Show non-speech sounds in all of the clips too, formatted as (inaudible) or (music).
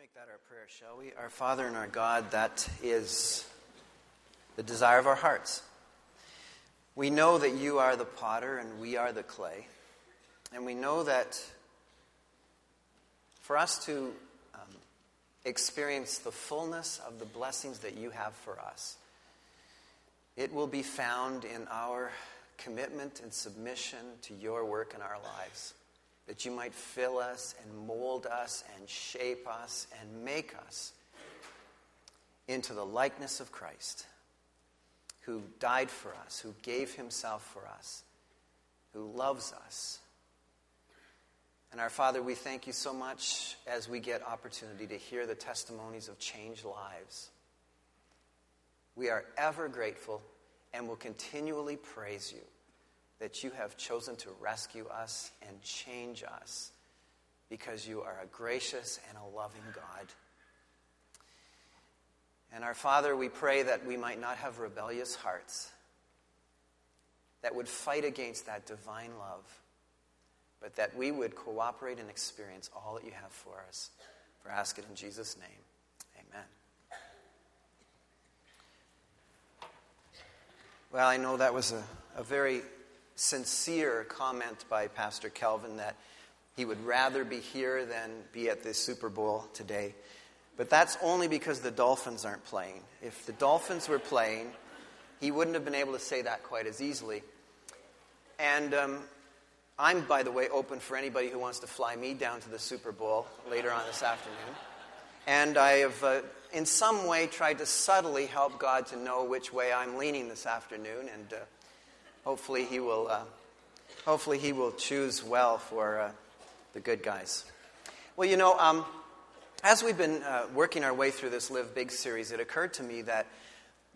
make that our prayer, shall we? Our Father and our God, that is the desire of our hearts. We know that you are the potter and we are the clay. And we know that for us to um, experience the fullness of the blessings that you have for us, it will be found in our commitment and submission to your work in our lives that you might fill us and mold us and shape us and make us into the likeness of Christ, who died for us, who gave himself for us, who loves us. And our Father, we thank you so much as we get opportunity to hear the testimonies of changed lives. We are ever grateful and will continually praise you that you have chosen to rescue us and change us because you are a gracious and a loving God. And our Father, we pray that we might not have rebellious hearts that would fight against that divine love, but that we would cooperate and experience all that you have for us. For ask it in Jesus' name. Amen. Well, I know that was a, a very sincere comment by Pastor Kelvin that he would rather be here than be at the Super Bowl today. But that's only because the Dolphins aren't playing. If the Dolphins were playing, he wouldn't have been able to say that quite as easily. And um, I'm, by the way, open for anybody who wants to fly me down to the Super Bowl later on this afternoon. And I have, uh, in some way, tried to subtly help God to know which way I'm leaning this afternoon. And uh, hopefully he will, uh, hopefully he will choose well for uh, the good guys. Well, you know, um, as we've been uh, working our way through this Live Big series, it occurred to me that,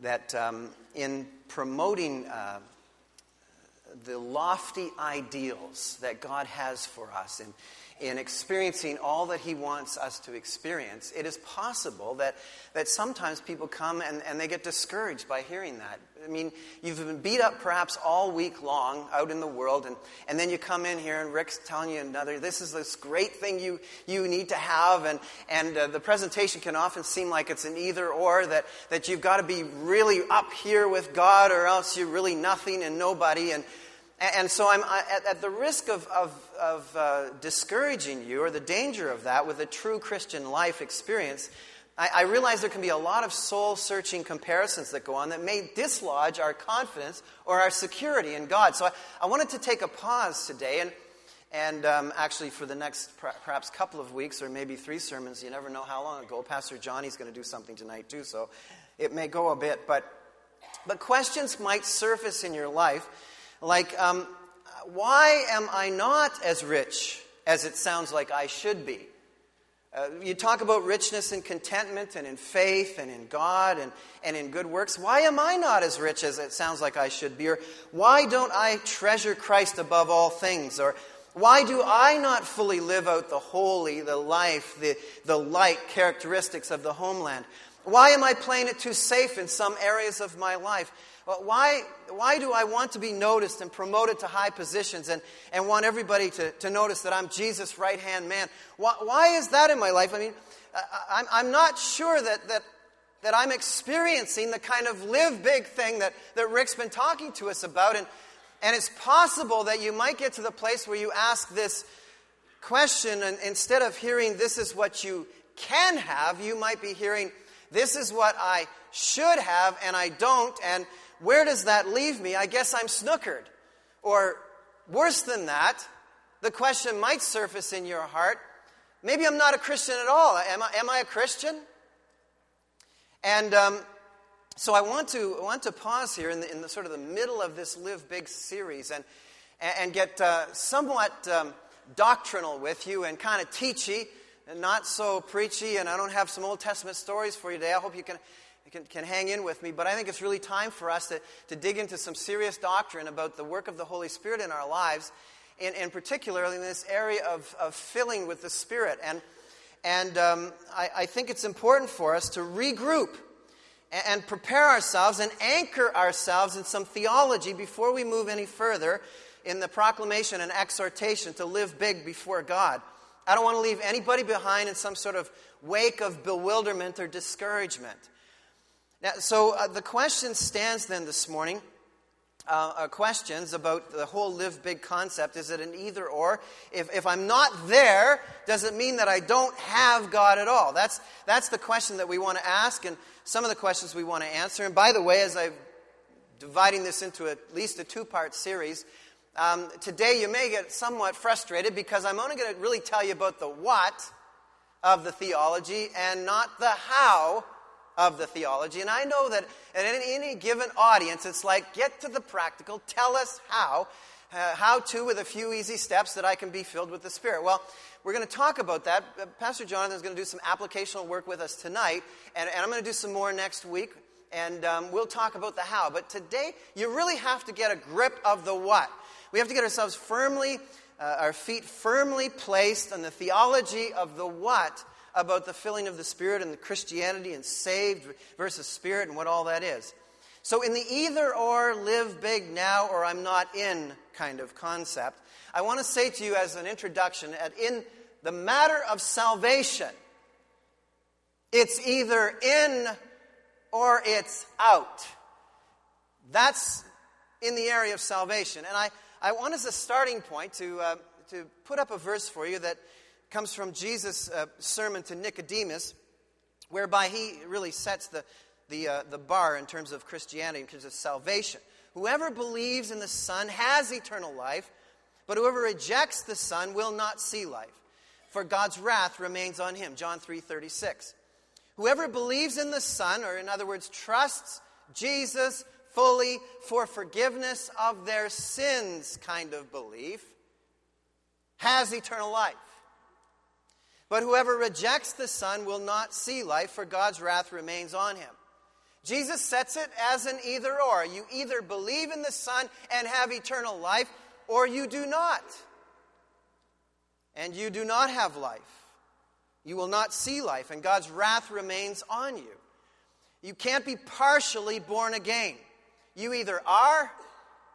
that um, in promoting uh, the lofty ideals that God has for us and in experiencing all that He wants us to experience, it is possible that, that sometimes people come and, and they get discouraged by hearing that. I mean, you've been beat up perhaps all week long out in the world, and, and then you come in here and Rick's telling you another, this is this great thing you, you need to have, and, and uh, the presentation can often seem like it's an either or, that, that you've got to be really up here with God or else you're really nothing and nobody. And, and so I'm at, the risk of, of, of uh, discouraging you or the danger of that with a true Christian life experience. I, I realize there can be a lot of soul searching comparisons that go on that may dislodge our confidence or our security in God. So I, I wanted to take a pause today and, and um, actually for the next perhaps couple of weeks or maybe three sermons, you never know how long ago. Pastor Johnny's going to do something tonight too, so it may go a bit. But, but questions might surface in your life like, um, why am I not as rich as it sounds like I should be? Uh, you talk about richness and contentment and in faith and in God and, and in good works. Why am I not as rich as it sounds like I should be? Or why don't I treasure Christ above all things? Or why do I not fully live out the holy, the life, the, the light characteristics of the homeland? Why am I playing it too safe in some areas of my life? Why, why do I want to be noticed and promoted to high positions and, and want everybody to, to notice that I'm Jesus' right hand man? Why, why is that in my life? I mean, I, I'm, I'm not sure that, that, that I'm experiencing the kind of live big thing that, that Rick's been talking to us about. And, and it's possible that you might get to the place where you ask this question, and instead of hearing, This is what you can have, you might be hearing, This is what I should have, and I don't. And where does that leave me? I guess I'm snookered. Or worse than that, the question might surface in your heart maybe I'm not a Christian at all. Am I, am I a Christian? And um, so I want to, I want to pause here in the, in the, sort of the middle of this Live Big series and, and get uh, somewhat um, doctrinal with you and kind of teachy and not so preachy. And I don't have some Old Testament stories for you today. I hope you can can, can hang in with me, but I think it's really time for us to, to dig into some serious doctrine about the work of the Holy Spirit in our lives, and, and particularly in this area of, of filling with the Spirit. And, and um, I, I think it's important for us to regroup and, and prepare ourselves and anchor ourselves in some theology before we move any further in the proclamation and exhortation to live big before God. I don't want to leave anybody behind in some sort of wake of bewilderment or discouragement. Now, so uh, the question stands then this morning uh, uh, questions about the whole live big concept. Is it an either or? If, if I'm not there, does it mean that I don't have God at all? That's, that's the question that we want to ask, and some of the questions we want to answer. And by the way, as I'm dividing this into at least a two part series, um, today you may get somewhat frustrated because I'm only going to really tell you about the what of the theology and not the how of the theology. And I know that at any, any given audience, it's like, get to the practical, tell us how. Uh, how to with a few easy steps that I can be filled with the Spirit. Well, we're going to talk about that. Uh, Pastor Jonathan is going to do some applicational work with us tonight, and, and I'm going to do some more next week, and um, we'll talk about the how. But today, you really have to get a grip of the what. We have to get ourselves firmly, uh, our feet firmly placed on the theology of the what about the filling of the Spirit and the Christianity and saved versus Spirit and what all that is. So, in the either or, live big now or I'm not in kind of concept, I want to say to you as an introduction that in the matter of salvation, it's either in or it's out. That's in the area of salvation. And I, I want as a starting point to, uh, to put up a verse for you that comes from Jesus' uh, sermon to Nicodemus, whereby he really sets the, the, uh, the bar in terms of Christianity, in terms of salvation. Whoever believes in the Son has eternal life, but whoever rejects the Son will not see life, for God's wrath remains on him. John 3:36. Whoever believes in the Son, or in other words, trusts Jesus fully for forgiveness of their sins kind of belief, has eternal life. But whoever rejects the Son will not see life, for God's wrath remains on him. Jesus sets it as an either or. You either believe in the Son and have eternal life, or you do not. And you do not have life. You will not see life, and God's wrath remains on you. You can't be partially born again. You either are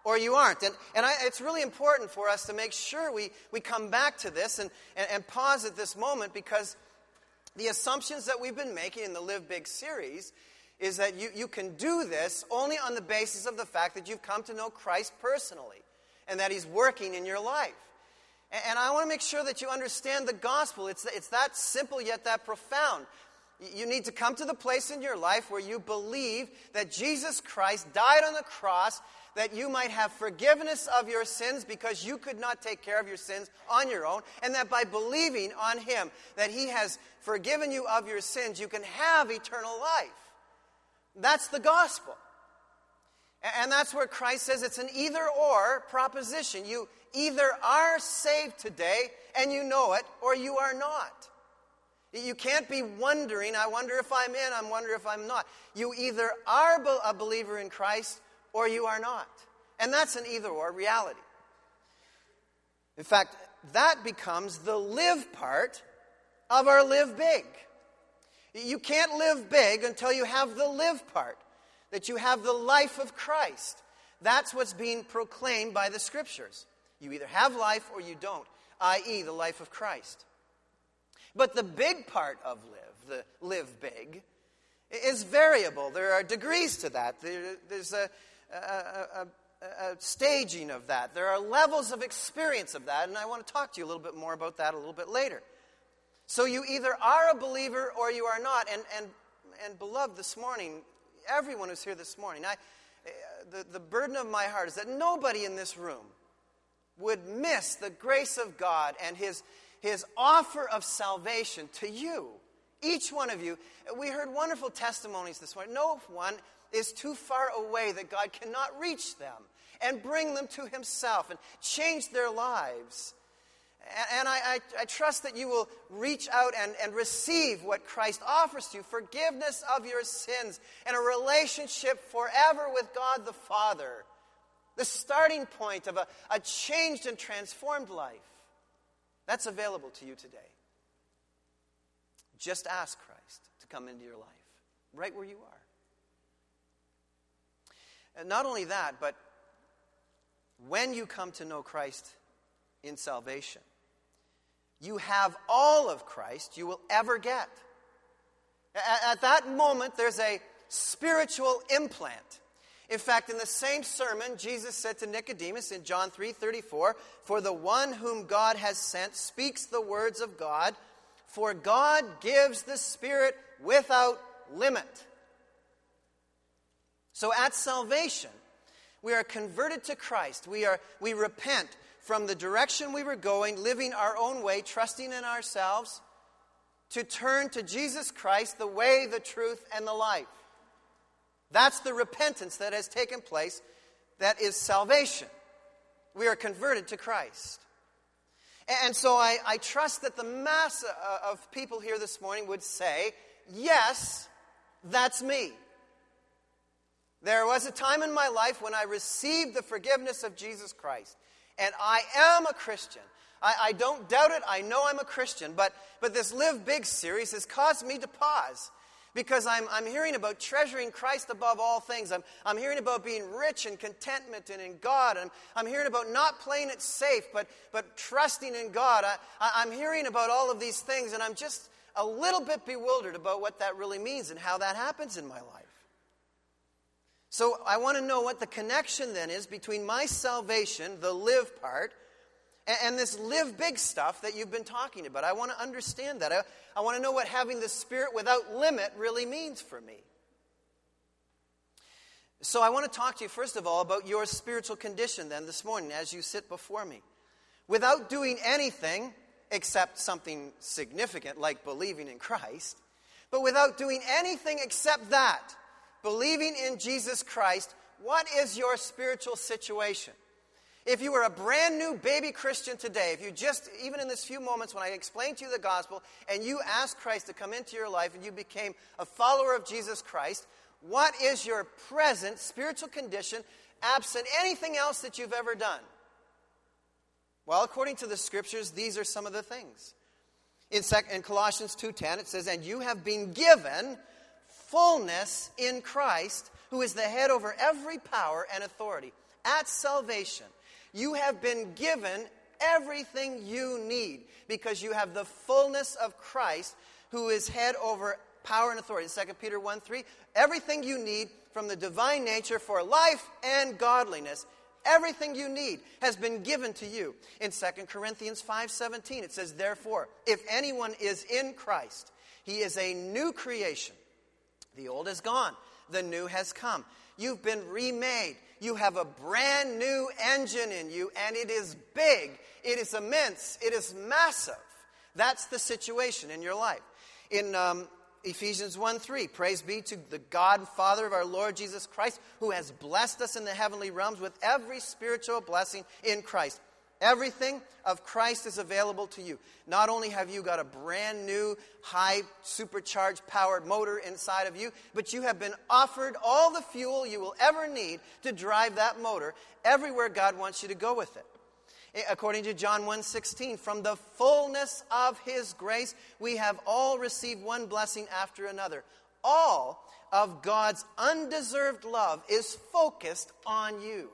or you aren't. And, and I, it's really important for us to make sure we, we come back to this and, and, and pause at this moment because the assumptions that we've been making in the Live Big series is that you, you can do this only on the basis of the fact that you've come to know Christ personally and that He's working in your life. And, and I want to make sure that you understand the gospel. It's, it's that simple yet that profound. You need to come to the place in your life where you believe that Jesus Christ died on the cross that you might have forgiveness of your sins because you could not take care of your sins on your own, and that by believing on Him, that He has forgiven you of your sins, you can have eternal life. That's the gospel. And that's where Christ says it's an either or proposition. You either are saved today and you know it, or you are not. You can't be wondering, I wonder if I'm in, I wonder if I'm not. You either are a believer in Christ or you are not. And that's an either or reality. In fact, that becomes the live part of our live big. You can't live big until you have the live part, that you have the life of Christ. That's what's being proclaimed by the scriptures. You either have life or you don't, i.e., the life of Christ. But the big part of live, the live big, is variable. There are degrees to that. There, there's a, a, a, staging of that. There are levels of experience of that, and I want to talk to you a little bit more about that a little bit later. So you either are a believer or you are not. And, and, and beloved, this morning, everyone who's here this morning, I, eh, the, the burden of my heart is that nobody in this room would miss the grace of God and his, his offer of salvation to you. Each one of you. We heard wonderful testimonies this morning. No one is too far away that God cannot reach them and bring them to Himself and change their lives. And I, I, I, trust that you will reach out and, and receive what Christ offers to you forgiveness of your sins and a relationship forever with God the Father. The starting point of a, a changed and transformed life. That's available to you today. Just ask Christ to come into your life, right where you are. Not only that, but when you come to know Christ in salvation, you have all of Christ you will ever get. At, at that moment, there's a spiritual implant. In fact, in the same sermon, Jesus said to Nicodemus in John 3 34, For the one whom God has sent speaks the words of God, for God gives the Spirit without limit. So at salvation, we are converted to Christ. We, are, we repent from the direction we were going, living our own way, trusting in ourselves, to turn to Jesus Christ, the way, the truth, and the life. That's the repentance that has taken place. That is salvation. We are converted to Christ. And so I, I trust that the mass uh, of people here this morning would say, Yes, that's me. There was a time in my life when I received the forgiveness of Jesus Christ, and I am a Christian. I, I, don't doubt it. I know I'm a Christian. But, but this Live Big series has caused me to pause because I'm, I'm hearing about treasuring Christ above all things. I'm, I'm hearing about being rich in contentment and in God. I'm, I'm hearing about not playing it safe, but, but trusting in God. I, I'm hearing about all of these things, and I'm just a little bit bewildered about what that really means and how that happens in my life. So I want to know what the connection then is between my salvation, the live part, and, this live big stuff that you've been talking about. I want to understand that. I, I want to know what having the Spirit without limit really means for me. So I want to talk to you, first of all, about your spiritual condition then this morning as you sit before me. Without doing anything except something significant like believing in Christ, but without doing anything except that, believing in Jesus Christ, what is your spiritual situation? If you were a brand new baby Christian today, if you just, even in this few moments when I explained to you the gospel, and you asked Christ to come into your life and you became a follower of Jesus Christ, what is your present spiritual condition absent anything else that you've ever done? Well, according to the scriptures, these are some of the things. In, Colossians 2:10 it says, "And you have been given fullness in Christ, who is the head over every power and authority." At salvation, you have been given everything you need because you have the fullness of Christ who is head over power and authority. 2 Peter 1 3. Everything you need from the divine nature for life and godliness. Everything you need has been given to you. In 2 Corinthians 5:17 it says therefore if anyone is in Christ he is a new creation. The old is gone, the new has come. You've been remade. You have a brand new engine in you, and it is big, it is immense, it is massive. That's the situation in your life. In um, Ephesians 1 3, praise be to the God and Father of our Lord Jesus Christ, who has blessed us in the heavenly realms with every spiritual blessing in Christ. Everything of Christ is available to you. Not only have you got a brand new, high, supercharged, powered motor inside of you, but you have been offered all the fuel you will ever need to drive that motor everywhere God wants you to go with it. According to John 1:16, from the fullness of his grace we have all received one blessing after another. All of God's undeserved love is focused on you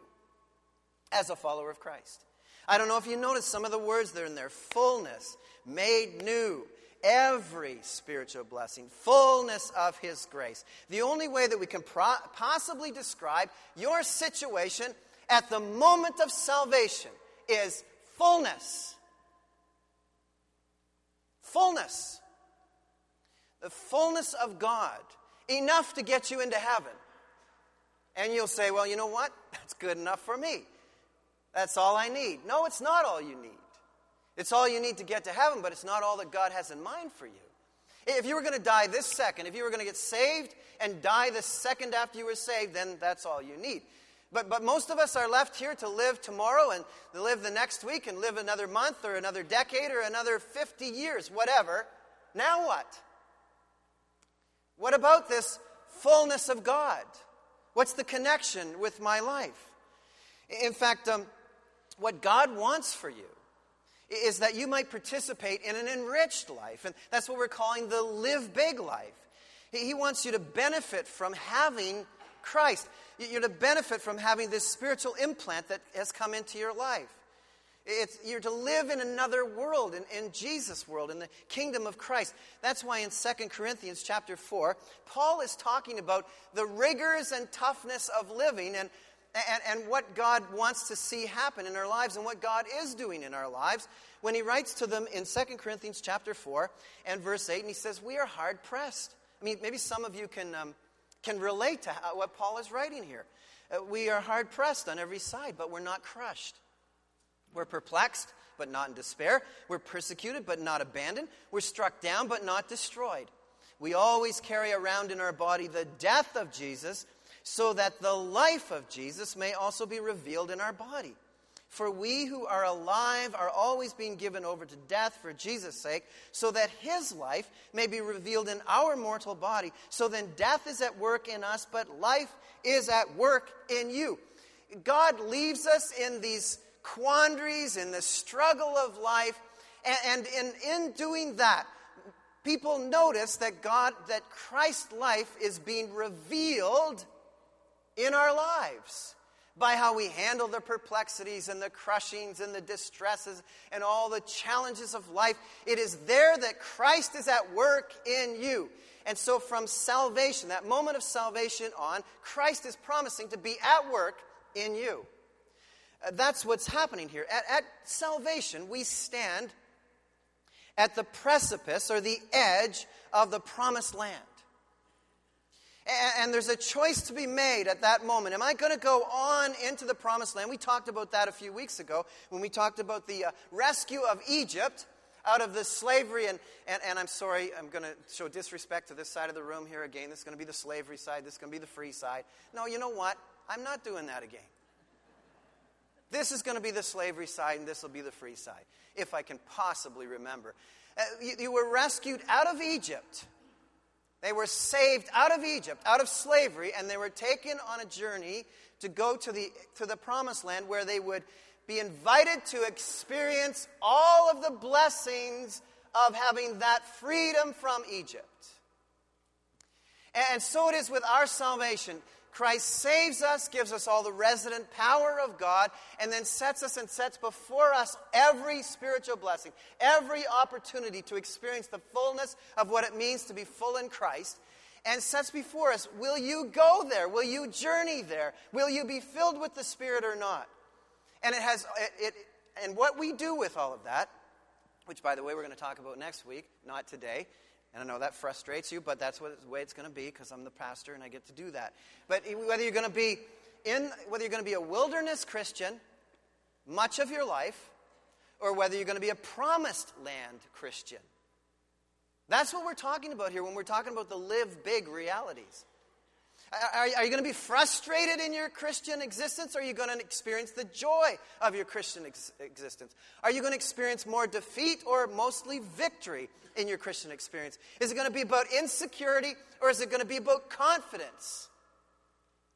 as a follower of Christ. I don't know if you noticed some of the words that are in there fullness, made new, every spiritual blessing, fullness of His grace. The only way that we can pro- possibly describe your situation at the moment of salvation is fullness. Fullness. The fullness of God, enough to get you into heaven. And you'll say, well, you know what? That's good enough for me. That's all I need. No, it's not all you need. It's all you need to get to heaven, but it's not all that God has in mind for you. If you were going to die this second, if you were going to get saved and die the second after you were saved, then that's all you need. But, but most of us are left here to live tomorrow and live the next week and live another month or another decade or another 50 years, whatever. Now what? What about this fullness of God? What's the connection with my life? In fact, um, what God wants for you is that you might participate in an enriched life. And that's what we're calling the live big life. He wants you to benefit from having Christ. You're to benefit from having this spiritual implant that has come into your life. It's, you're to live in another world, in, in Jesus' world, in the kingdom of Christ. That's why in 2 Corinthians chapter 4, Paul is talking about the rigors and toughness of living and, and, and what God wants to see happen in our lives and what God is doing in our lives when he writes to them in 2 Corinthians chapter 4 and verse 8, and he says, We are hard pressed. I mean, maybe some of you can, um, can relate to how, what Paul is writing here. Uh, we are hard pressed on every side, but we're not crushed. We're perplexed, but not in despair. We're persecuted, but not abandoned. We're struck down, but not destroyed. We always carry around in our body the death of Jesus, so that the life of Jesus may also be revealed in our body. For we who are alive are always being given over to death for Jesus' sake, so that his life may be revealed in our mortal body. So then death is at work in us, but life is at work in you. God leaves us in these quandaries, in the struggle of life, and, in, in doing that, people notice that God, that Christ's life is being revealed in our lives by how we handle the perplexities and the crushings and the distresses and all the challenges of life. It is there that Christ is at work in you. And so, from salvation, that moment of salvation on, Christ is promising to be at work in you. Uh, that's what's happening here. At, at salvation, we stand at the precipice or the edge of the promised land. And there's a choice to be made at that moment. Am I going to go on into the promised land? We talked about that a few weeks ago when we talked about the uh, rescue of Egypt out of the slavery. And, and, and I'm sorry, I'm going to show disrespect to this side of the room here again. This is going to be the slavery side, this is going to be the free side. No, you know what? I'm not doing that again. This is going to be the slavery side, and this will be the free side, if I can possibly remember. Uh, you, you were rescued out of Egypt they were saved out of Egypt, out of slavery, and they were taken on a journey to go to the, to the promised land where they would be invited to experience all of the blessings of having that freedom from Egypt. And so it is with our salvation. Christ saves us, gives us all the resident power of God, and then sets us and sets before us every spiritual blessing, every opportunity to experience the fullness of what it means to be full in Christ, and sets before us will you go there? Will you journey there? Will you be filled with the Spirit or not? And it has, it, it and what we do with all of that, which by the way, we're going to talk about next week, not today and I know that frustrates you, but that's what, the way it's going to be because I'm the pastor and I get to do that. But whether you're going to be in, whether you're going to be a wilderness Christian much of your life, or whether you're going to be a promised land Christian, that's what we're talking about here when we're talking about the live big realities. Are, are you going to be frustrated in your Christian existence, or are you going to experience the joy of your Christian ex- existence? Are you going to experience more defeat or mostly victory in your Christian experience? Is it going to be about insecurity, or is it going to be about confidence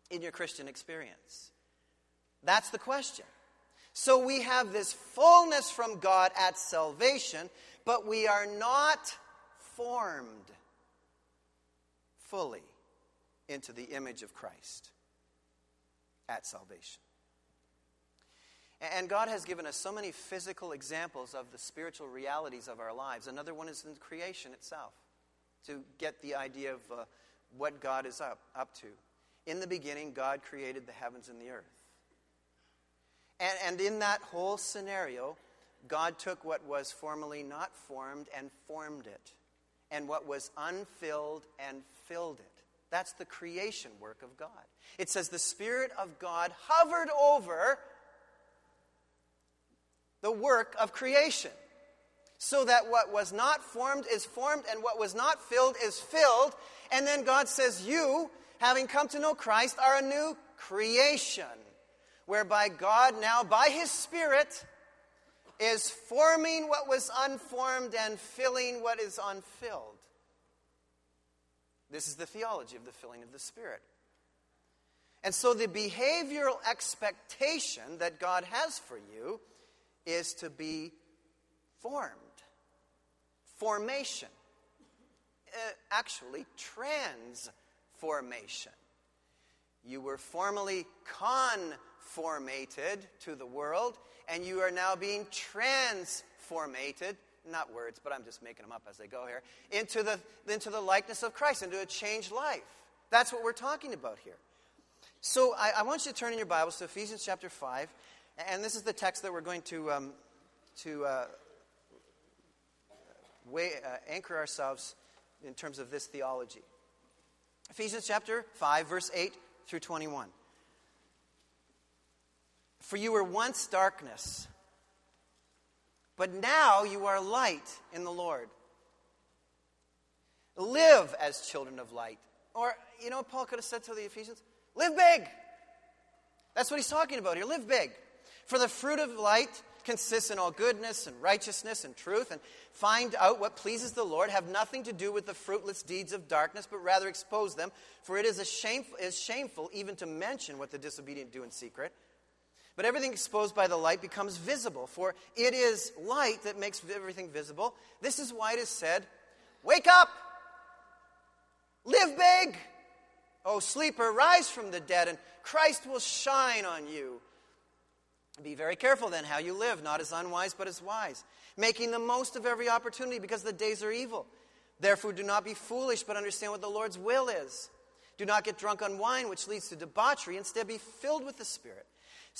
in your Christian experience? That's the question. So we have this fullness from God at salvation, but we are not formed fully into the image of Christ at salvation. And God has given us so many physical examples of the spiritual realities of our lives. Another one is in creation itself, to get the idea of uh, what God is up, up to. In the beginning, God created the heavens and the earth. And, and in that whole scenario, God took what was formerly not formed and formed it, and what was unfilled and filled it. That's the creation work of God. It says the Spirit of God hovered over the work of creation, so that what was not formed is formed, and what was not filled is filled. And then God says, You, having come to know Christ, are a new creation, whereby God now, by His Spirit, is forming what was unformed and filling what is unfilled. This is the theology of the filling of the Spirit. And so the behavioral expectation that God has for you is to be formed. Formation. Uh, actually, transformation. You were formerly conformated to the world, and you are now being transformated not words, but I'm just making them up as they go here, into the, into the likeness of Christ, into a changed life. That's what we're talking about here. So I, I want you to turn in your Bibles to Ephesians chapter 5, and this is the text that we're going to, um, to uh, way, uh, anchor ourselves in terms of this theology. Ephesians chapter 5, verse 8 through 21. For you were once darkness but now you are light in the Lord. Live as children of light. Or, you know what Paul could have said to the Ephesians? Live big. That's what he's talking about here. Live big. For the fruit of light consists in all goodness and righteousness and truth, and find out what pleases the Lord. Have nothing to do with the fruitless deeds of darkness, but rather expose them. For it is, a shameful, is shameful even to mention what the disobedient do in secret. But everything exposed by the light becomes visible, for it is light that makes everything visible. This is why it is said, Wake up! Live big! Oh, o sleeper, rise from the dead, and Christ will shine on you. Be very careful then how you live, not as unwise, but as wise, making the most of every opportunity because the days are evil. Therefore, do not be foolish, but understand what the Lord's will is. Do not get drunk on wine, which leads to debauchery. Instead, be filled with the Spirit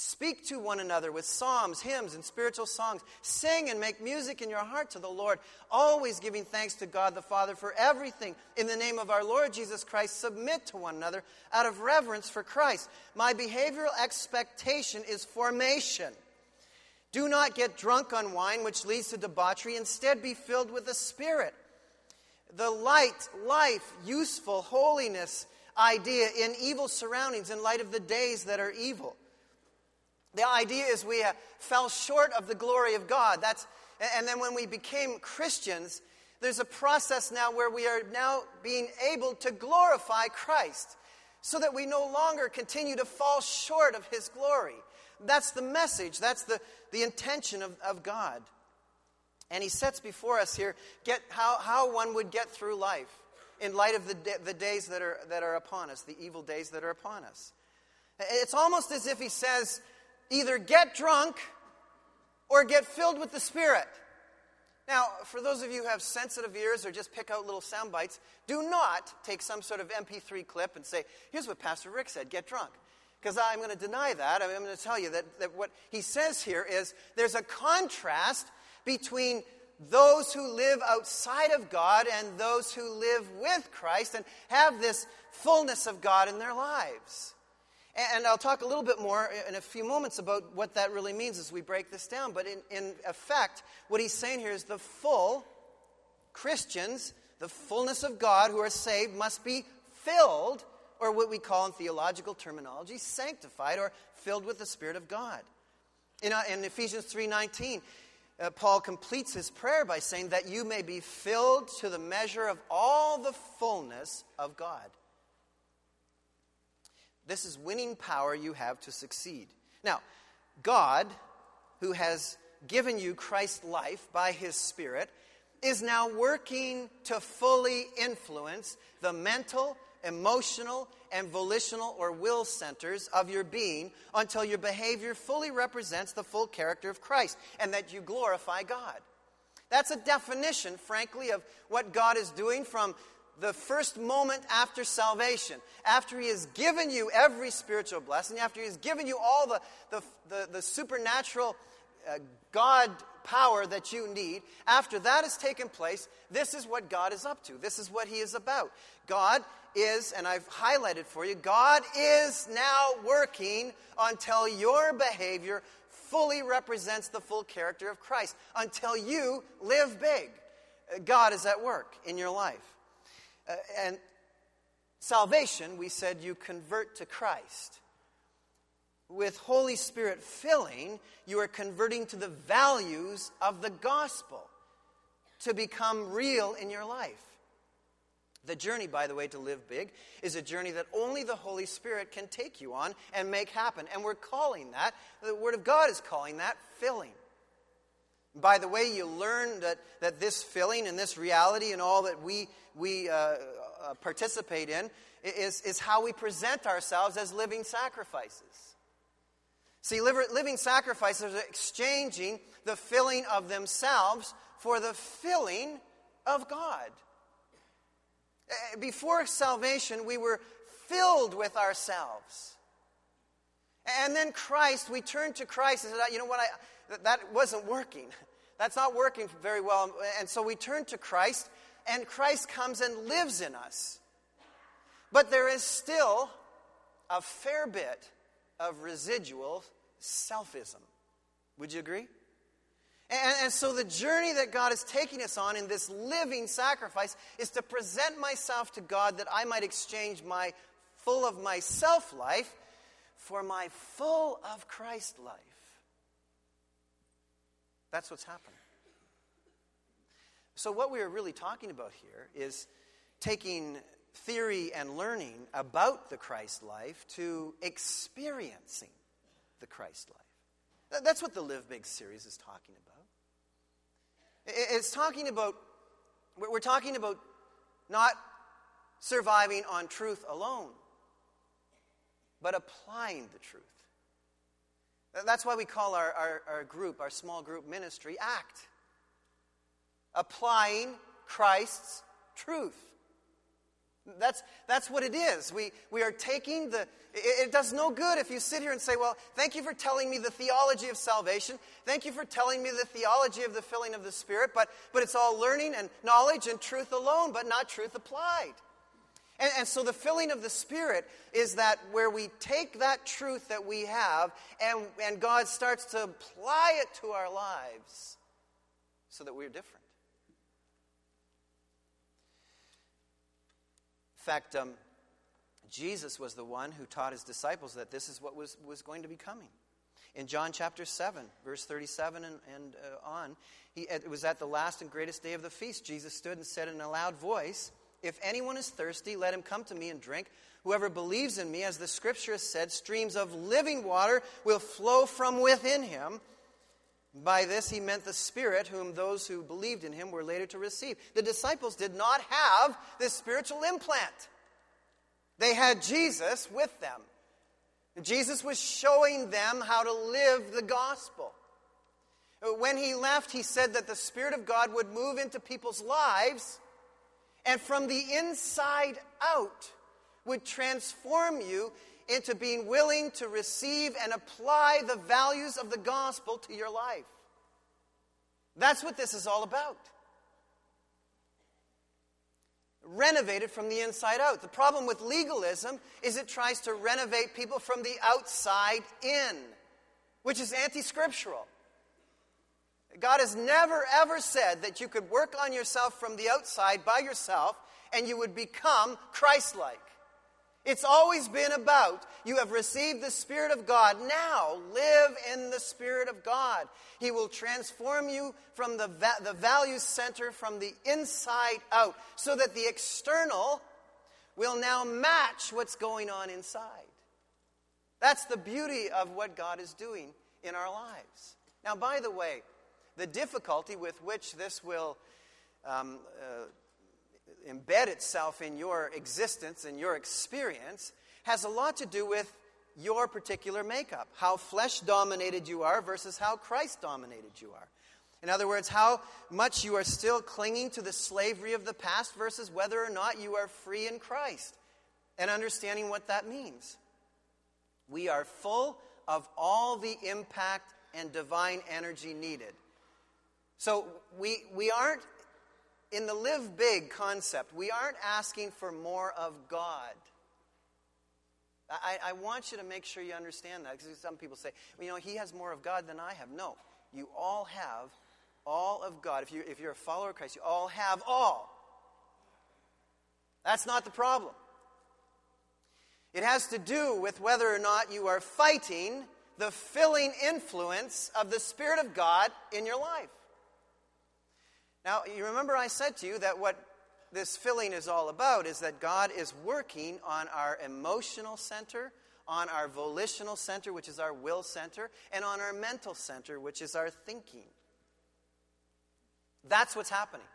Speak to one another with psalms, hymns, and spiritual songs. Sing and make music in your heart to the Lord, always giving thanks to God the Father for everything. In the name of our Lord Jesus Christ, submit to one another out of reverence for Christ. My behavioral expectation is formation. Do not get drunk on wine, which leads to debauchery. Instead, be filled with the Spirit. The light, life, useful, holiness idea in evil surroundings in light of the days that are evil. The idea is we uh, fell short of the glory of God. That's, and then when we became Christians, there's a process now where we are now being able to glorify Christ so that we no longer continue to fall short of his glory. That's the message, that's the, the intention of, of God. And he sets before us here get, how, how one would get through life in light of the, the days that are, that are upon us, the evil days that are upon us. It's almost as if he says, either get drunk or get filled with the Spirit. Now, for those of you who have sensitive ears or just pick out little sound bites, do not take some sort of MP3 clip and say, here's what Pastor Rick said get drunk. Because I'm going to deny that. I'm going to tell you that, that what he says here is there's a contrast between those who live outside of God and those who live with Christ and have this fullness of God in their lives. And I'll talk a little bit more in a few moments about what that really means as we break this down. But in, in effect, what he's saying here is the full Christians, the fullness of God who are saved, must be filled, or what we call in theological terminology, sanctified or filled with the Spirit of God. In, uh, in Ephesians 3.19, uh, Paul completes his prayer by saying that you may be filled to the measure of all the fullness of God. This is winning power you have to succeed. Now, God, who has given you Christ's life by his Spirit, is now working to fully influence the mental, emotional, and volitional or will centers of your being until your behavior fully represents the full character of Christ and that you glorify God. That's a definition, frankly, of what God is doing from the first moment after salvation, after He has given you every spiritual blessing, after He has given you all the, the, the, the supernatural uh, God power that you need, after that has taken place, this is what God is up to. This is what He is about. God is, and I've highlighted for you, God is now working until your behavior fully represents the full character of Christ, until you live big. God is at work in your life. Uh, and salvation, we said you convert to Christ. With Holy Spirit filling, you are converting to the values of the gospel to become real in your life. The journey, by the way, to live big is a journey that only the Holy Spirit can take you on and make happen. And we're calling that, the Word of God is calling that filling. By the way, you learn that, that this filling and this reality and all that we, we uh, uh, participate in is, is how we present ourselves as living sacrifices. See, living sacrifices are exchanging the filling of themselves for the filling of God. Eh, before salvation, we were filled with ourselves. And then Christ, we turned to Christ and said, you know what, I, that wasn't working. That's not working very well. And so we turn to Christ, and Christ comes and lives in us. But there is still a fair bit of residual selfism. Would you agree? And, and, so the journey that God is taking us on in this living sacrifice is to present myself to God that I might exchange my full of myself life for my full of Christ life. That's what's happening. So, what we are really talking about here is taking theory and learning about the Christ life to experiencing the Christ life. That's what the Live Big series is talking about. It's talking about, we're talking about not surviving on truth alone, but applying the truth. That's why we call our, our, our group, our small group ministry, ACT. Applying Christ's truth. That's, that's what it is. We, we are taking the. It, it, does no good if you sit here and say, Well, thank you for telling me the theology of salvation. Thank you for telling me the theology of the filling of the Spirit, but, but it's all learning and knowledge and truth alone, but not truth applied. And, and so the filling of the Spirit is that where we take that truth that we have and, and God starts to apply it to our lives so that we're different. In fact, um, Jesus was the one who taught his disciples that this is what was, was going to be coming. In John chapter 7, verse 37 and, and uh, on, he, it was at the last and greatest day of the feast. Jesus stood and said in a loud voice, If anyone is thirsty, let him come to me and drink. Whoever believes in me, as the scripture has said, streams of living water will flow from within him. By this he meant the Spirit, whom those who believed in him were later to receive. The disciples did not have this spiritual implant, they had Jesus with them. Jesus was showing them how to live the gospel. When he left, he said that the Spirit of God would move into people's lives and from the inside out would transform you into being willing to receive and apply the values of the gospel to your life. That's what this is all about. Renovated from the inside out. The problem with legalism is it tries to renovate people from the outside in, which is anti scriptural. God has never ever said that you could work on yourself from the outside by yourself and you would become Christ like. It's always been about you have received the Spirit of God. Now live in the Spirit of God. He will transform you from the, va- the value center from the inside out so that the external will now match what's going on inside. That's the beauty of what God is doing in our lives. Now, by the way, the difficulty with which this will um, uh, embed itself in your existence and your experience has a lot to do with your particular makeup, how flesh dominated you are versus how Christ dominated you are. In other words, how much you are still clinging to the slavery of the past versus whether or not you are free in Christ, and understanding what that means. We are full of all the impact and divine energy needed. So we, we aren't in the live big concept, we aren't asking for more of God. I, I, want you to make sure you understand that because some people say, well, you know, he has more of God than I have. No, you all have all of God. If, you, if you're a follower of Christ, you all have all. That's not the problem. It has to do with whether or not you are fighting the filling influence of the Spirit of God in your life. Now, you remember I said to you that what this filling is all about is that God is working on our emotional center, on our volitional center, which is our will center, and on our mental center, which is our thinking. That's what's happening.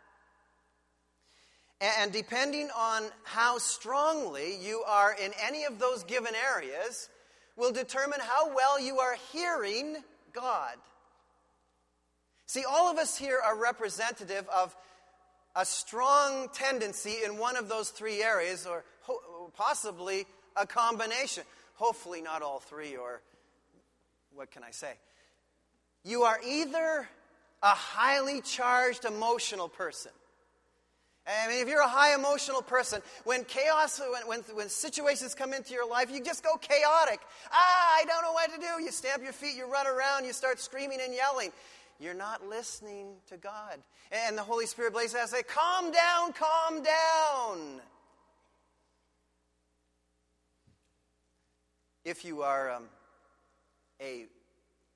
And depending on how strongly you are in any of those given areas, will determine how well you are hearing God. See, all of us here are representative of a strong tendency in one of those three areas, or possibly a combination. Hopefully, not all three, or what can I say? You are either a highly charged emotional person. I mean, if you're a high emotional person, when chaos, when, when, when, situations come into your life, you just go chaotic. Ah, I don't know what to do. You stamp your feet, you run around, you start screaming and yelling. You're not listening to God. And the Holy Spirit blazes out say, Calm down, calm down. If you are um, a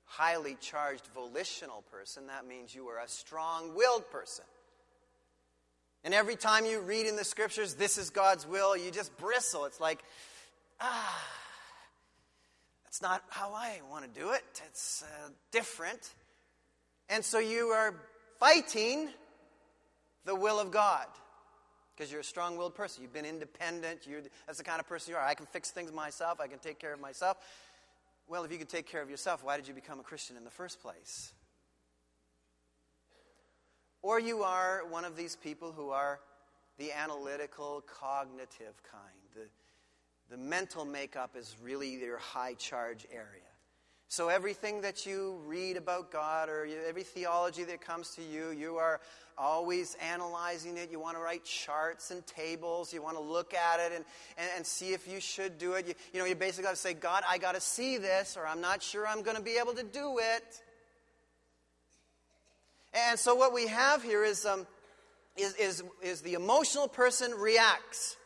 highly charged volitional person, that means you are a strong willed person. And every time you read in the scriptures, this is God's will, you just bristle. It's like, ah, that's not how I want to do it. It's uh, different. And so you are fighting the will of God because you're a strong willed person. You've been independent. You're, that's the kind of person you are. I can fix things myself, I can take care of myself. Well, if you could take care of yourself, why did you become a Christian in the first place? Or you are one of these people who are the analytical, cognitive kind. The, the mental makeup is really your high charge area. So everything that you read about God or every theology that comes to you, you are always analyzing it. You want to write charts and tables. You want to look at it and, and, and see if you should do it. You, you know, you basically got to say, God, I got to see this, or I'm not sure I'm going to be able to do it. And so what we have here is, um, is, is, is the emotional person reacts.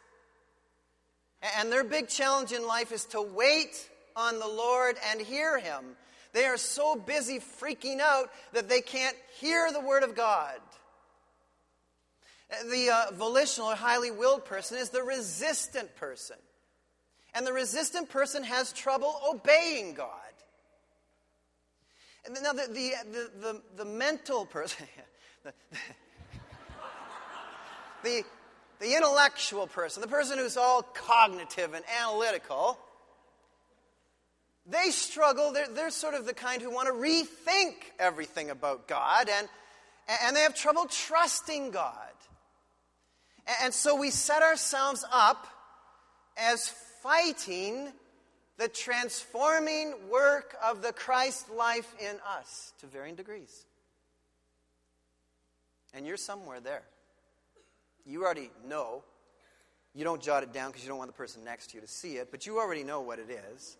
And their big challenge in life is to wait on the Lord and hear Him. They are so busy freaking out that they can't hear the Word of God. The uh, volitional or highly willed person is the resistant person. And the resistant person has trouble obeying God. And now, the, the, the, the, the mental person, (laughs) the, the, the intellectual person, the person who's all cognitive and analytical, they struggle. They're, they're sort of the kind who want to rethink everything about God, and, and they have trouble trusting God. And so we set ourselves up as fighting the transforming work of the Christ life in us to varying degrees. And you're somewhere there. You already know. You don't jot it down because you don't want the person next to you to see it, but you already know what it is.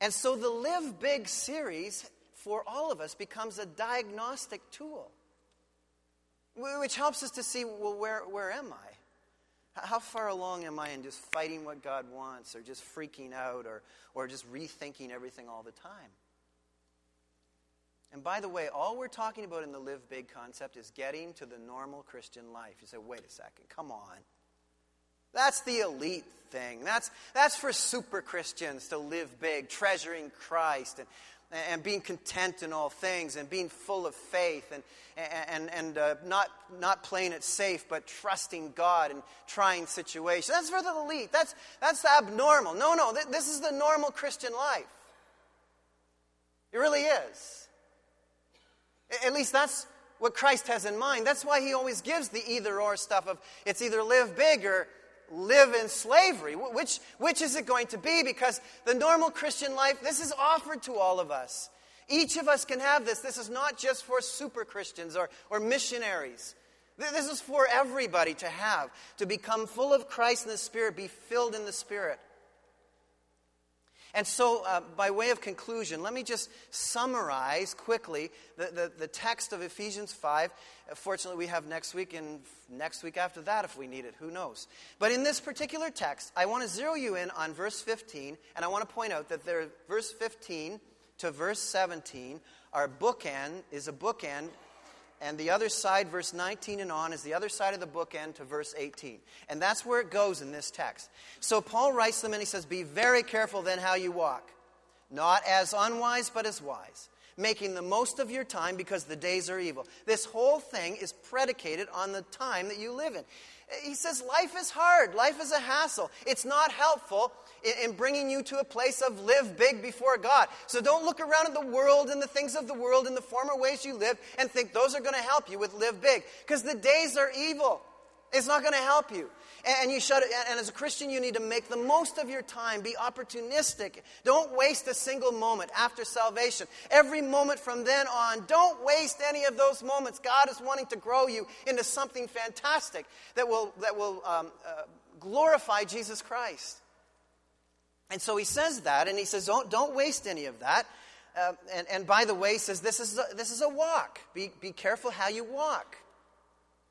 And so the Live Big series for all of us becomes a diagnostic tool, which helps us to see well, where, where am I? How far along am I in just fighting what God wants, or just freaking out, or, or just rethinking everything all the time? And by the way, all we're talking about in the live big concept is getting to the normal Christian life. You say, wait a second, come on. That's the elite thing. That's, that's for super Christians to live big, treasuring Christ and, and being content in all things and being full of faith and, and, and uh, not, not playing it safe but trusting God and trying situations. That's for the elite. That's, that's abnormal. No, no, th- this is the normal Christian life. It really is. At least that's what Christ has in mind. That's why he always gives the either or stuff of it's either live big or live in slavery. Which, which is it going to be? Because the normal Christian life, this is offered to all of us. Each of us can have this. This is not just for super Christians or, or missionaries. This is for everybody to have, to become full of Christ in the Spirit, be filled in the Spirit. And so, uh, by way of conclusion, let me just summarize quickly the, the, the, text of Ephesians 5. Fortunately, we have next week and next week after that if we need it. Who knows? But in this particular text, I want to zero you in on verse 15, and I want to point out that there, verse 15 to verse 17 are bookend, is a bookend and the other side, verse 19 and on, is the other side of the bookend to verse 18. And that's where it goes in this text. So Paul writes them and he says, Be very careful then how you walk, not as unwise, but as wise, making the most of your time because the days are evil. This whole thing is predicated on the time that you live in. He says life is hard, life is a hassle. It's not helpful in, bringing you to a place of live big before God. So don't look around at the world and the things of the world and the former ways you live and think those are going to help you with live big because the days are evil. It's not going to help you. And you should, and as a Christian, you need to make the most of your time. Be opportunistic. Don't waste a single moment after salvation. Every moment from then on, don't waste any of those moments. God is wanting to grow you into something fantastic that will, that will um, uh, glorify Jesus Christ. And so he says that, and he says, don't, don't waste any of that. Uh, and, and by the way, he says, this is a, this is a walk. Be, be careful how you walk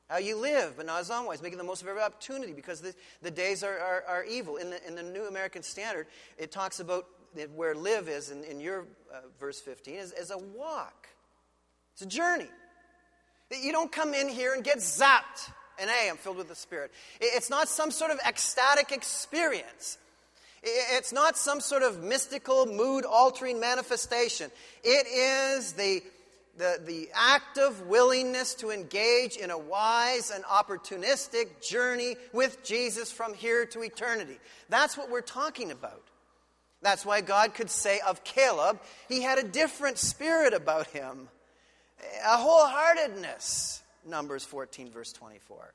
how you live, but not as making the most of every opportunity because the, the days are, are, are, evil. In the, in the New American Standard, it talks about where live is in, in your uh, verse 15 is, is a walk, it's a journey. That you don't come in here and get zapped and hey, I'm filled with the Spirit. It's not some sort of ecstatic experience. It's not some sort of mystical, mood altering manifestation. It is the the, the active willingness to engage in a wise and opportunistic journey with Jesus from here to eternity. That's what we're talking about. That's why God could say of Caleb, he had a different spirit about him, a wholeheartedness. Numbers 14, verse 24.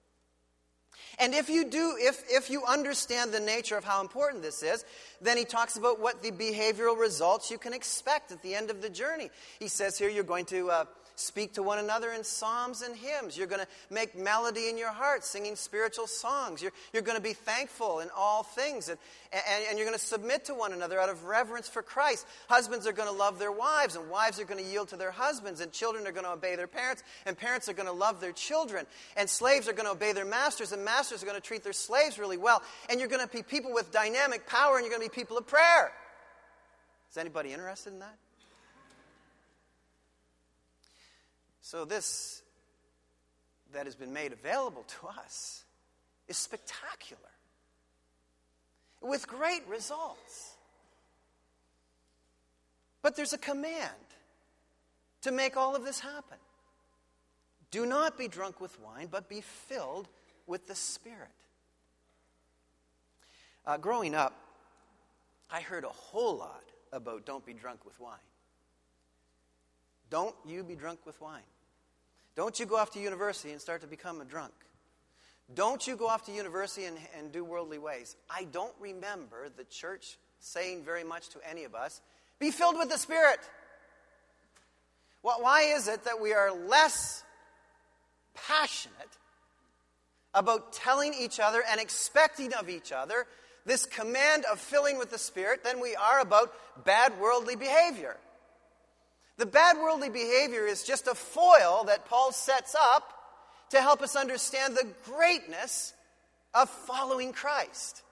And if you do, if, if you understand the nature of how important this is, then he talks about what the behavioral results you can expect at the end of the journey. He says here you're going to uh, speak to one another in psalms and hymns. You're going to make melody in your heart, singing spiritual songs. You're, you're going to be thankful in all things. And, and, and you're going to submit to one another out of reverence for Christ. Husbands are going to love their wives, and wives are going to yield to their husbands, and children are going to obey their parents, and parents are going to love their children, and slaves are going to obey their masters, and masters are going to treat their slaves really well. And you're going to be people with dynamic power, and you're going to be people of prayer. Is anybody interested in that? So, this that has been made available to us is spectacular with great results. But there's a command to make all of this happen. Do not be drunk with wine, but be filled with the Spirit. Uh, growing up, I heard a whole lot about don't be drunk with wine. Don't you be drunk with wine. Don't you go off to university and start to become a drunk. Don't you go off to university and, and do worldly ways. I don't remember the church saying very much to any of us be filled with the Spirit. Well, why is it that we are less passionate about telling each other and expecting of each other this command of filling with the Spirit than we are about bad worldly behavior? The bad worldly behavior is just a foil that Paul sets up to help us understand the greatness of following Christ.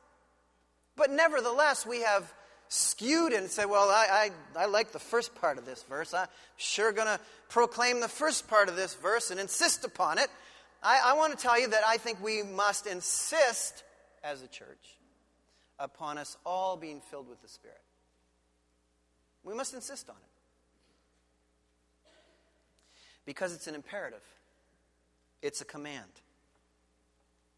But nevertheless, we have skewed and said, well, I, I, I like the first part of this verse. I'm sure going to proclaim the first part of this verse and insist upon it. I, I want to tell you that I think we must insist as a church upon us all being filled with the Spirit. We must insist on it because it's an imperative, it's a command.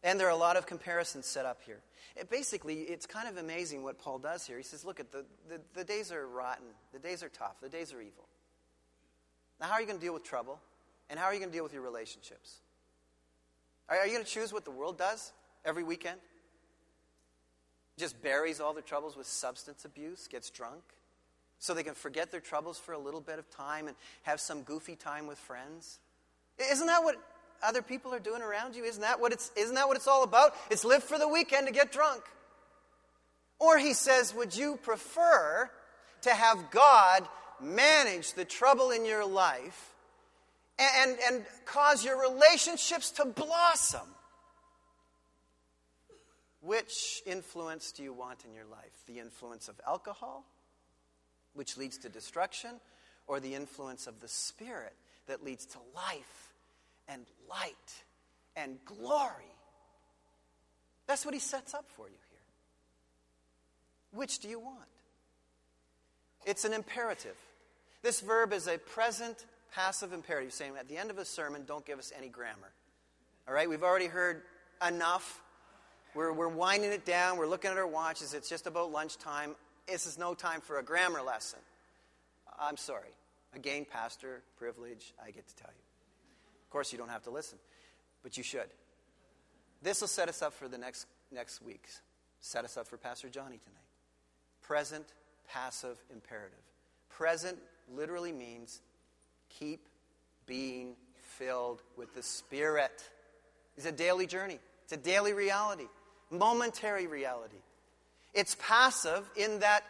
And there are a lot of comparisons set up here. It basically, it's kind of amazing what Paul does here. He says, Look, at the, the, the days are rotten, the days are tough, the days are evil. Now, how are you going to deal with trouble? And how are you going to deal with your relationships? Are, are you going to choose what the world does every weekend? Just buries all their troubles with substance abuse, gets drunk? So they can forget their troubles for a little bit of time and have some goofy time with friends? Isn't that what other people are doing around you? Isn't that what it's, isn't that what it's all about? It's live for the weekend to get drunk. Or he says, Would you prefer to have God manage the trouble in your life and, and, and cause your relationships to blossom? Which influence do you want in your life? The influence of alcohol which leads to destruction, or the influence of the Spirit that leads to life and light and glory. That's what he sets up for you here. Which do you want? It's an imperative. This verb is a present passive imperative, saying at the end of a sermon, don't give us any grammar. All right, we've already heard enough. We're, we're winding it down. We're looking at our watches. It's just about lunchtime. This is no time for a grammar lesson. I'm sorry. Again, pastor, privilege, I get to tell you. Of course, you don't have to listen, but you should. This will set us up for the next, next week's. Set us up for Pastor Johnny tonight. Present, passive, imperative. Present literally means keep being filled with the Spirit. It's a daily journey, it's a daily reality, momentary reality. It's passive in that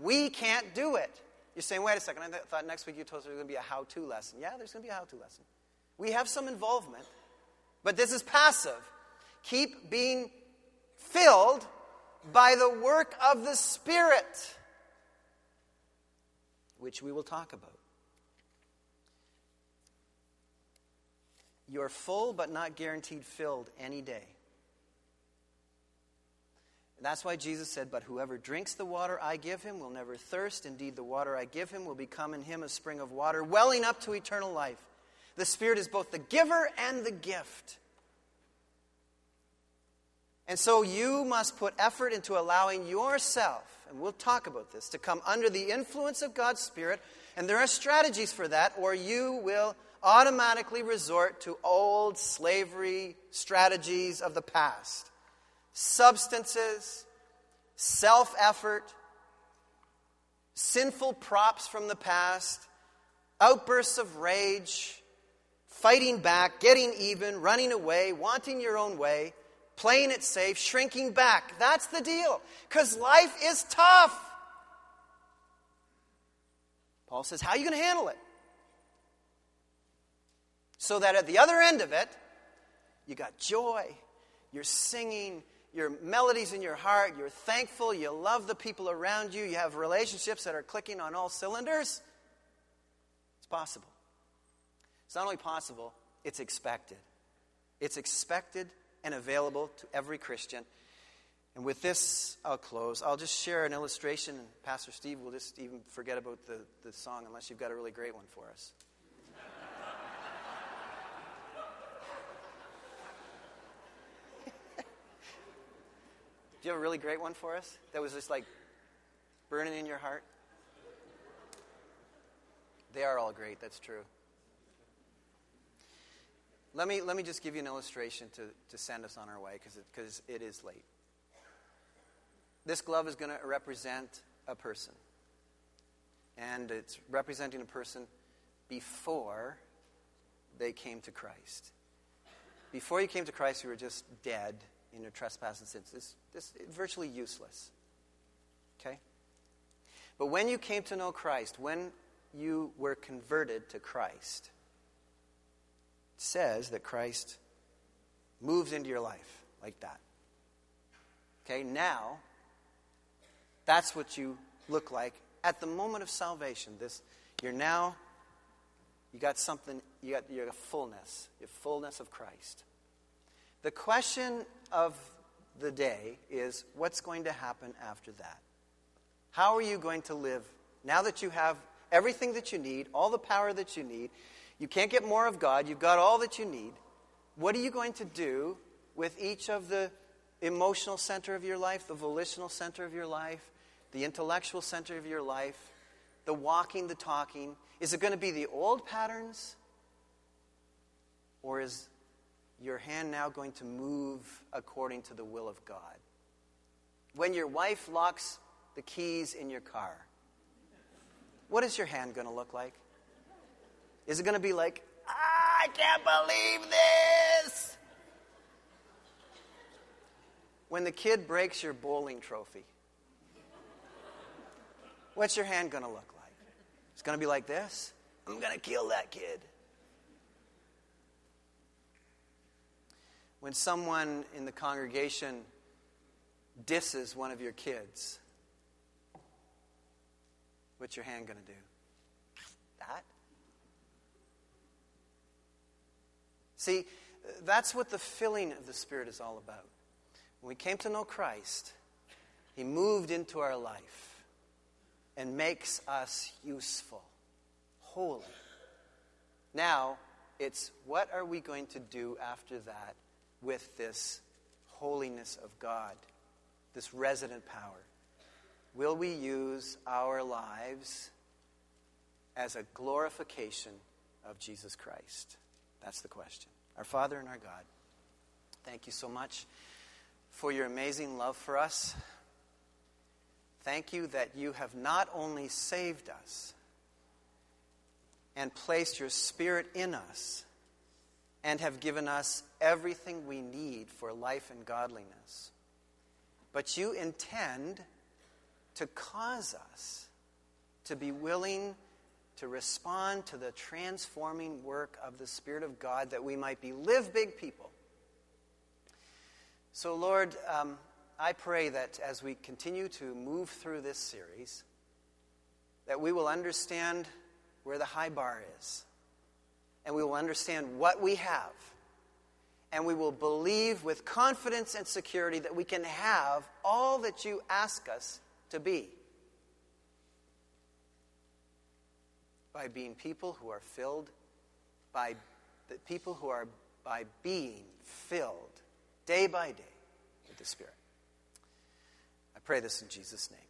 we can't do it. You're saying, wait a second, I th- thought next week you told us there was going to be a how to lesson. Yeah, there's going to be a how to lesson. We have some involvement, but this is passive. Keep being filled by the work of the Spirit, which we will talk about. You're full but not guaranteed filled any day. That's why Jesus said, But whoever drinks the water I give him will never thirst. Indeed, the water I give him will become in him a spring of water, welling up to eternal life. The Spirit is both the giver and the gift. And so you must put effort into allowing yourself, and we'll talk about this, to come under the influence of God's Spirit. And there are strategies for that, or you will automatically resort to old slavery strategies of the past substances, self effort, sinful props from the past, outbursts of rage, fighting back, getting even, running away, wanting your own way, playing it safe, shrinking back. That's the deal. Because life is tough. Paul says, How are you going to handle it? So that at the other end of it, you got joy, you're singing, your melodies in your heart, you're thankful, you love the people around you, you have relationships that are clicking on all cylinders. It's possible. It's not only possible, it's expected. It's expected and available to every Christian. And with this, I'll close. I'll just share an illustration, and Pastor Steve will just even forget about the, the song unless you've got a really great one for us. You have a really great one for us that was just like burning in your heart? They are all great, that's true. Let me, let me just give you an illustration to, to send us on our way because it, it is late. This glove is going to represent a person. And it's representing a person before they came to Christ. Before you came to Christ, you were just dead in your trespass and sins. This, this virtually useless. Okay? But when you came to know Christ, when you were converted to Christ, it says that Christ moves into your life like that. Okay, now that's what you look like at the moment of salvation. This you're now you got something you got you're fullness, your fullness of Christ. The question of the day is what's going to happen after that? How are you going to live now that you have everything that you need, all the power that you need? You can't get more of God, you've got all that you need. What are you going to do with each of the emotional center of your life, the volitional center of your life, the intellectual center of your life, the walking, the talking? Is it going to be the old patterns? Or is your hand now going to move according to the will of God? When your wife locks the keys in your car, what is your hand going to look like? Is it going to be like, ah, I can't believe this? When the kid breaks your bowling trophy, what's your hand going to look like? It's going to be like this I'm going to kill that kid. When someone in the congregation disses one of your kids, what's your hand going to do? That? See, that's what the filling of the Spirit is all about. When we came to know Christ, He moved into our life and makes us useful. holy. Now, it's what are we going to do after that with this holiness of God, this resident power? Will we use our lives as a glorification of Jesus Christ? That's the question. Our Father and our God, thank you so much for your amazing love for us. Thank you that you have not only saved us and placed your Spirit in us and have given us everything we need for life and godliness, but you intend to cause us to be willing to respond to the transforming work of the Spirit of God that we might be live big people. So, Lord, um, I pray that as we continue to move through this series, that we will understand where the high bar is, and we will understand what we have, and we will believe with confidence and security that we can have all that you ask us to be by being people who are filled by the people who are by being filled day by day with the Spirit. I pray this in Jesus' name.